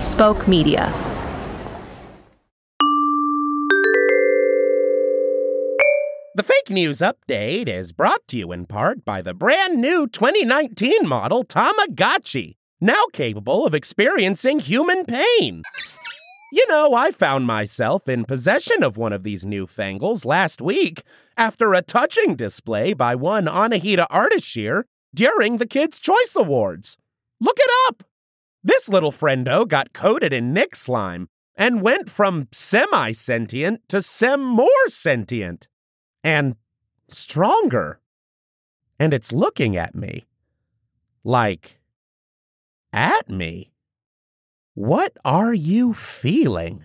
Spoke Media. The fake news update is brought to you in part by the brand new 2019 model Tamagotchi, now capable of experiencing human pain. You know, I found myself in possession of one of these newfangles last week after a touching display by one Anahita Ardashir during the Kids' Choice Awards. Look it up! This little friendo got coated in Nick slime and went from semi sentient to sem more sentient and stronger. And it's looking at me. Like, at me. What are you feeling?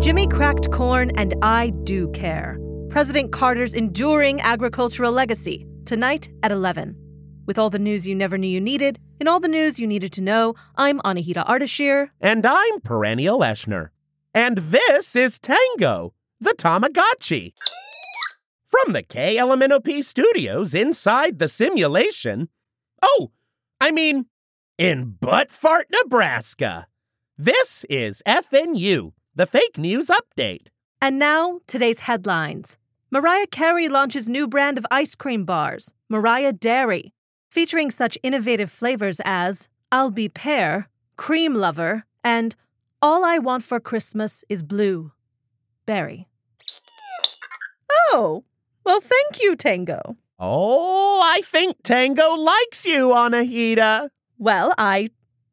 Jimmy cracked corn, and I do care. President Carter's enduring agricultural legacy, tonight at 11. With all the news you never knew you needed, and all the news you needed to know, I'm Anahita Ardashir. And I'm Perennial Eschner. And this is Tango, the Tamagotchi. From the KLMNOP studios inside the simulation. Oh, I mean, in Buttfart, Nebraska. This is FNU, the fake news update. And now, today's headlines. Mariah Carey launches new brand of ice cream bars, Mariah Dairy, featuring such innovative flavors as I'll Be Pear, Cream Lover, and All I Want for Christmas is Blue. Berry. Oh, well, thank you, Tango. Oh, I think Tango likes you, Anahita. Well, I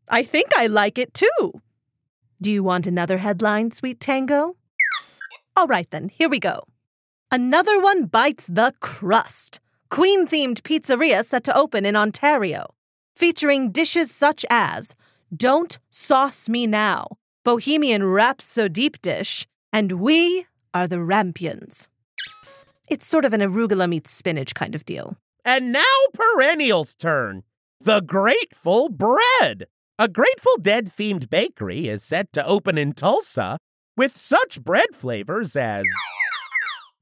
I think I like it too. Do you want another headline, sweet Tango? All right then, here we go. Another one bites the crust. Queen themed pizzeria set to open in Ontario, featuring dishes such as Don't Sauce Me Now, Bohemian Rhapsody dish, and We Are the Rampions. It's sort of an arugula meets spinach kind of deal. And now Perennial's turn. The Grateful Bread. A Grateful Dead themed bakery is set to open in Tulsa with such bread flavors as.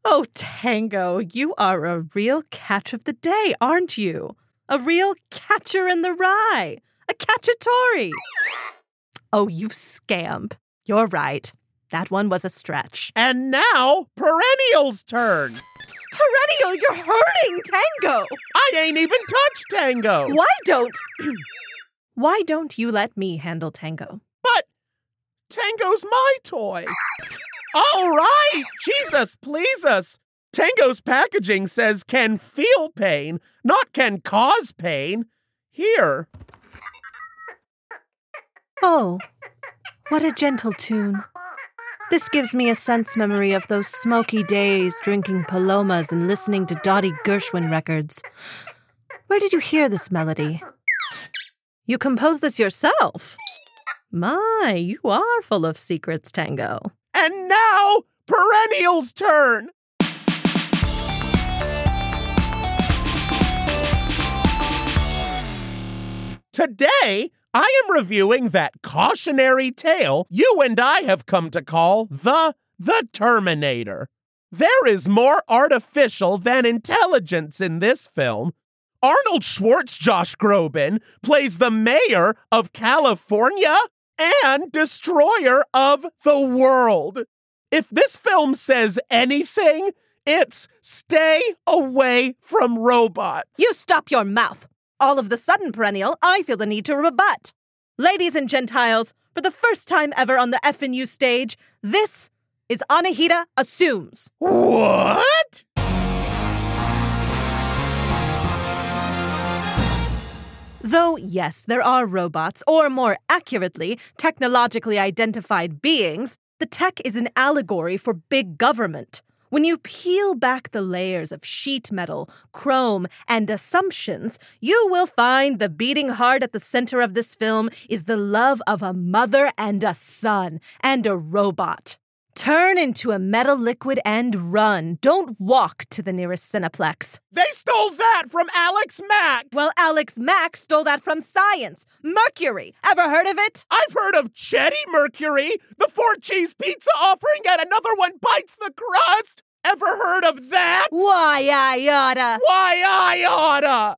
Oh, Tango, you are a real catch of the day, aren't you? A real catcher in the rye. A catchatori. Oh, you scamp. You're right. That one was a stretch. And now Perennial's turn. Perennial, you're hurting Tango. I ain't even touched Tango. Why don't Why don't you let me handle Tango? But Tango's my toy. All right, Jesus, please us. Tango's packaging says can feel pain, not can cause pain. Here. Oh, what a gentle tune. This gives me a sense memory of those smoky days drinking palomas and listening to Dottie Gershwin records. Where did you hear this melody? You composed this yourself? My, you are full of secrets, Tango. And now, Perennial's turn. Today, I am reviewing that cautionary tale you and I have come to call the the Terminator. There is more artificial than intelligence in this film. Arnold Schwartz Josh Groban plays the mayor of California and destroyer of the world. If this film says anything, it's stay away from robots. You stop your mouth. All of the sudden, Perennial, I feel the need to rebut. Ladies and Gentiles, for the first time ever on the FNU stage, this is Anahita Assumes. What? Though, yes, there are robots, or more accurately, technologically identified beings, the tech is an allegory for big government. When you peel back the layers of sheet metal, chrome, and assumptions, you will find the beating heart at the center of this film is the love of a mother and a son and a robot. Turn into a metal liquid and run. Don't walk to the nearest Cineplex. They stole that from Alex Mack! Well, Alex Mack stole that from science. Mercury. Ever heard of it? I've heard of Chetty Mercury, the four cheese pizza offering, and another one bites the crust. Ever heard of that? Why, I oughta. Why I oughta!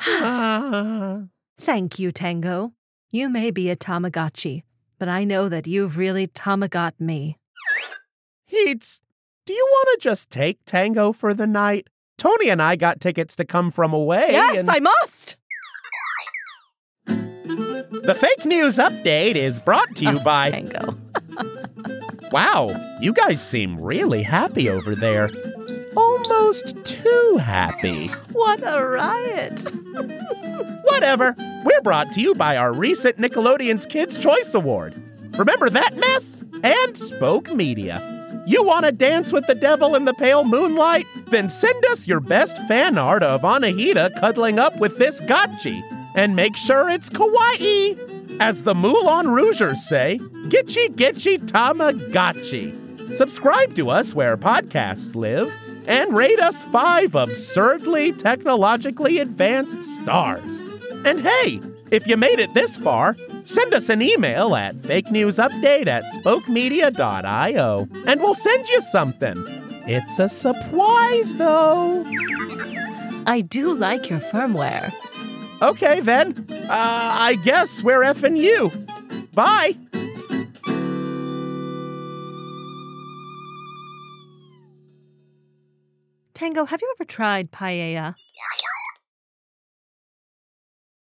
Ah. Thank you, Tango. You may be a Tamagotchi, but I know that you've really Tamagot me. Heats, do you want to just take Tango for the night? Tony and I got tickets to come from away. yes, and I must! The fake news update is brought to you by. Tango. Wow, you guys seem really happy over there. Almost too happy. What a riot! Whatever. We're brought to you by our recent Nickelodeon's Kids' Choice Award. Remember that mess? And Spoke Media. You want to dance with the devil in the pale moonlight? Then send us your best fan art of Anahita cuddling up with this gotchi. And make sure it's kawaii. As the Moulin Rougers say, Gitchy Gitchy Tamagotchi. Subscribe to us where podcasts live and rate us five absurdly technologically advanced stars. And hey, if you made it this far, send us an email at fake news update at spokemedia.io and we'll send you something. It's a surprise, though. I do like your firmware. Okay, then. Uh, I guess we're effing you. Bye. Tango, have you ever tried paella?